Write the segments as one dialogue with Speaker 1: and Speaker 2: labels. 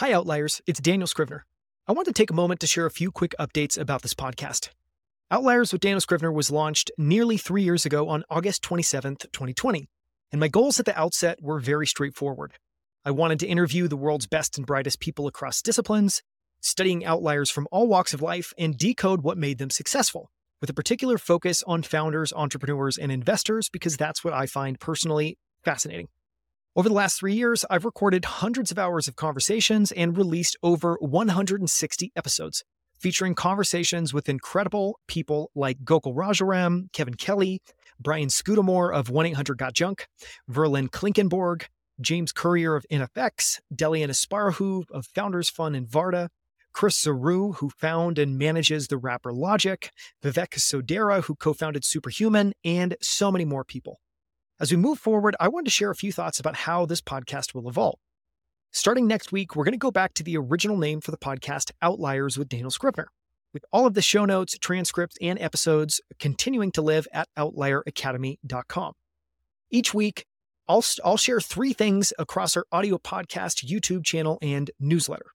Speaker 1: Hi, Outliers. It's Daniel Scrivner. I want to take a moment to share a few quick updates about this podcast. Outliers with Daniel Scrivner was launched nearly three years ago on August 27th, 2020. And my goals at the outset were very straightforward. I wanted to interview the world's best and brightest people across disciplines, studying outliers from all walks of life, and decode what made them successful, with a particular focus on founders, entrepreneurs, and investors, because that's what I find personally fascinating. Over the last three years, I've recorded hundreds of hours of conversations and released over 160 episodes, featuring conversations with incredible people like Gokul Rajaram, Kevin Kelly, Brian Scudamore of 1 800 Got Junk, Verlyn Klinkenborg, James Currier of NFX, Delian Asparouhov of Founders Fund and Varda, Chris Zarou, who found and manages the rapper Logic, Vivek Sodera, who co founded Superhuman, and so many more people. As we move forward, I wanted to share a few thoughts about how this podcast will evolve. Starting next week, we're going to go back to the original name for the podcast, Outliers with Daniel Scrivner, with all of the show notes, transcripts, and episodes continuing to live at outlieracademy.com. Each week, I'll, I'll share three things across our audio podcast, YouTube channel, and newsletter.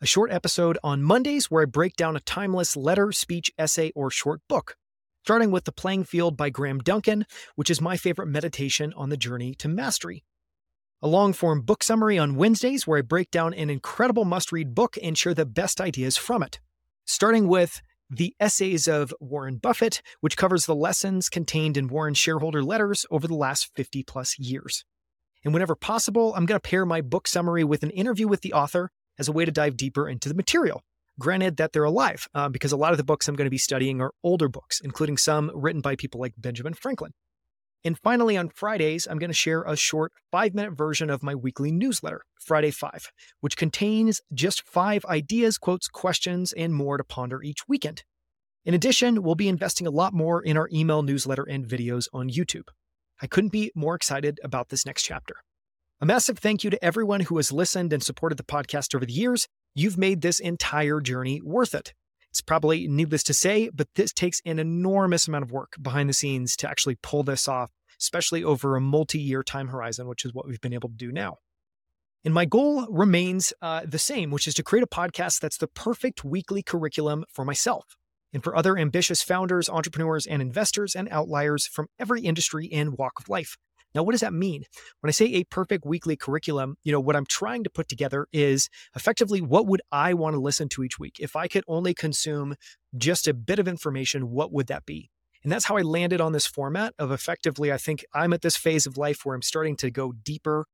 Speaker 1: A short episode on Mondays where I break down a timeless letter, speech, essay, or short book starting with The Playing Field by Graham Duncan, which is my favorite meditation on the journey to mastery. A long form book summary on Wednesdays, where I break down an incredible must read book and share the best ideas from it. Starting with The Essays of Warren Buffett, which covers the lessons contained in Warren's shareholder letters over the last 50 plus years. And whenever possible, I'm going to pair my book summary with an interview with the author as a way to dive deeper into the material. Granted that they're alive, uh, because a lot of the books I'm going to be studying are older books, including some written by people like Benjamin Franklin. And finally, on Fridays, I'm going to share a short five minute version of my weekly newsletter, Friday Five, which contains just five ideas, quotes, questions, and more to ponder each weekend. In addition, we'll be investing a lot more in our email newsletter and videos on YouTube. I couldn't be more excited about this next chapter. A massive thank you to everyone who has listened and supported the podcast over the years, you've made this entire journey worth it. It's probably needless to say, but this takes an enormous amount of work behind the scenes to actually pull this off, especially over a multi year time horizon, which is what we've been able to do now. And my goal remains uh, the same, which is to create a podcast that's the perfect weekly curriculum for myself and for other ambitious founders, entrepreneurs, and investors and outliers from every industry and walk of life. Now, what does that mean? When I say a perfect weekly curriculum, you know, what I'm trying to put together is effectively what would I want to listen to each week? If I could only consume just a bit of information, what would that be? And that's how I landed on this format of effectively, I think I'm at this phase of life where I'm starting to go deeper.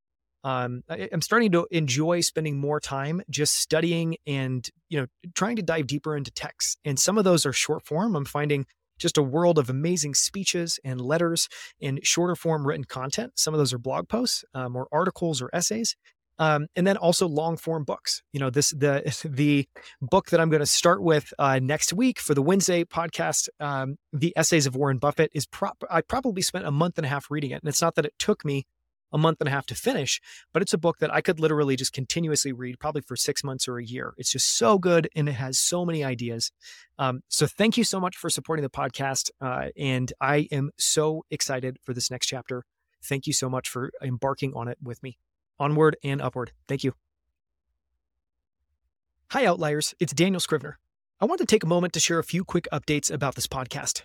Speaker 1: Um, I'm starting to enjoy spending more time just studying and, you know, trying to dive deeper into texts. And some of those are short form. I'm finding just a world of amazing speeches and letters and shorter form written content. Some of those are blog posts um, or articles or essays. Um, and then also long form books. You know, this the the book that I'm going to start with uh, next week for the Wednesday podcast, um, the Essays of Warren Buffett, is pro- I probably spent a month and a half reading it, and it's not that it took me a month and a half to finish, but it's a book that I could literally just continuously read, probably for six months or a year. It's just so good and it has so many ideas. Um, so thank you so much for supporting the podcast. Uh, and I am so excited for this next chapter. Thank you so much for embarking on it with me. Onward and upward. Thank you. Hi, Outliers. It's Daniel Scrivner. I want to take a moment to share a few quick updates about this podcast.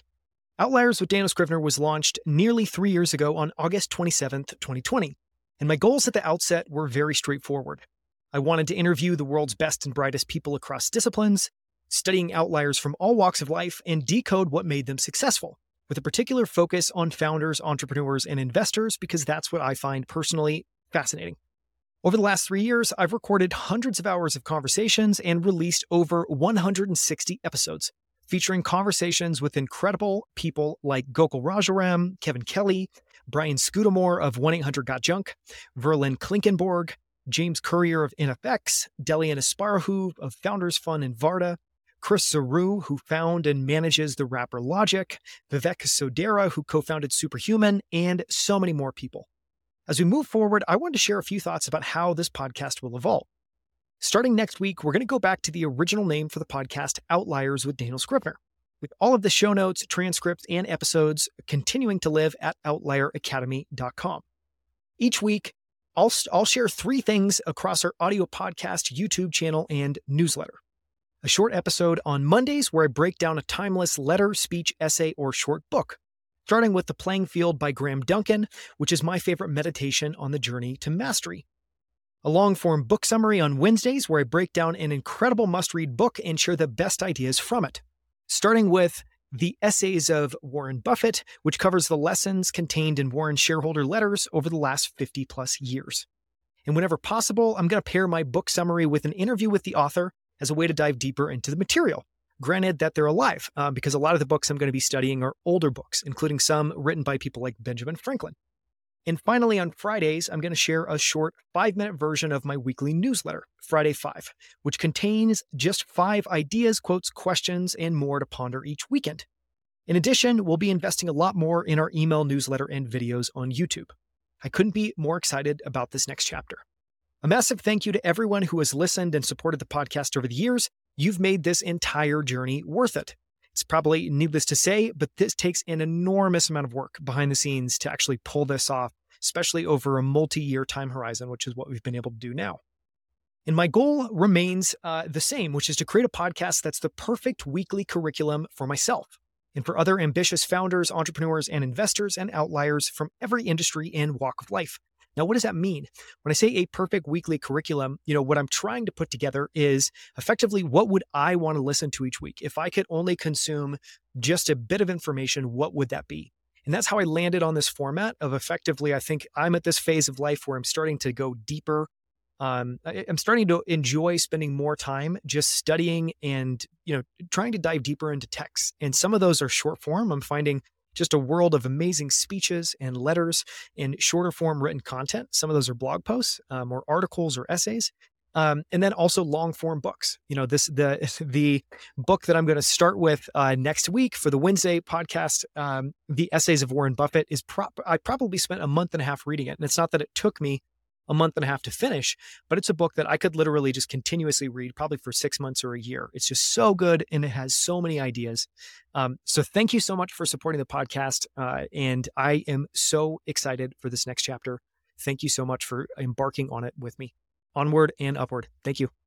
Speaker 1: Outliers with Daniel Scrivner was launched nearly three years ago on August 27th, 2020. And my goals at the outset were very straightforward. I wanted to interview the world's best and brightest people across disciplines, studying outliers from all walks of life, and decode what made them successful, with a particular focus on founders, entrepreneurs, and investors, because that's what I find personally fascinating. Over the last three years, I've recorded hundreds of hours of conversations and released over 160 episodes featuring conversations with incredible people like Gokul Rajaram, Kevin Kelly, Brian Scudamore of 1 800 Got Junk, Verlyn Klinkenborg, James Currier of NFX, Delian Asparouhov of Founders Fund and Varda, Chris Zarou, who found and manages the rapper Logic, Vivek Sodera, who co founded Superhuman, and so many more people. As we move forward, I wanted to share a few thoughts about how this podcast will evolve. Starting next week, we're going to go back to the original name for the podcast, Outliers with Daniel Scrivner, with all of the show notes, transcripts, and episodes continuing to live at outlieracademy.com. Each week, I'll, I'll share three things across our audio podcast, YouTube channel, and newsletter. A short episode on Mondays where I break down a timeless letter, speech, essay, or short book, starting with The Playing Field by Graham Duncan, which is my favorite meditation on the journey to mastery. A long form book summary on Wednesdays where I break down an incredible must read book and share the best ideas from it, starting with the Essays of Warren Buffett, which covers the lessons contained in Warren's shareholder letters over the last 50 plus years. And whenever possible, I'm going to pair my book summary with an interview with the author as a way to dive deeper into the material. Granted that they're alive, uh, because a lot of the books I'm going to be studying are older books, including some written by people like Benjamin Franklin. And finally, on Fridays, I'm going to share a short five minute version of my weekly newsletter, Friday Five, which contains just five ideas, quotes, questions, and more to ponder each weekend. In addition, we'll be investing a lot more in our email newsletter and videos on YouTube. I couldn't be more excited about this next chapter. A massive thank you to everyone who has listened and supported the podcast over the years. You've made this entire journey worth it. It's probably needless to say, but this takes an enormous amount of work behind the scenes to actually pull this off, especially over a multi year time horizon, which is what we've been able to do now. And my goal remains uh, the same, which is to create a podcast that's the perfect weekly curriculum for myself and for other ambitious founders, entrepreneurs, and investors and outliers from every industry and walk of life. Now, what does that mean? When I say a perfect weekly curriculum, you know, what I'm trying to put together is effectively what would I want to listen to each week? If I could only consume just a bit of information, what would that be? And that's how I landed on this format of effectively, I think I'm at this phase of life where I'm starting to go deeper. Um, I, I'm starting to enjoy spending more time just studying and, you know, trying to dive deeper into texts. And some of those are short form. I'm finding just a world of amazing speeches and letters and shorter form written content. Some of those are blog posts um, or articles or essays. Um, and then also long form books. You know, this the the book that I'm going to start with uh, next week for the Wednesday podcast, um, the Essays of Warren Buffett, is pro- I probably spent a month and a half reading it, and it's not that it took me a month and a half to finish, but it's a book that I could literally just continuously read, probably for six months or a year. It's just so good and it has so many ideas. Um, so thank you so much for supporting the podcast. Uh, and I am so excited for this next chapter. Thank you so much for embarking on it with me. Onward and upward. Thank you.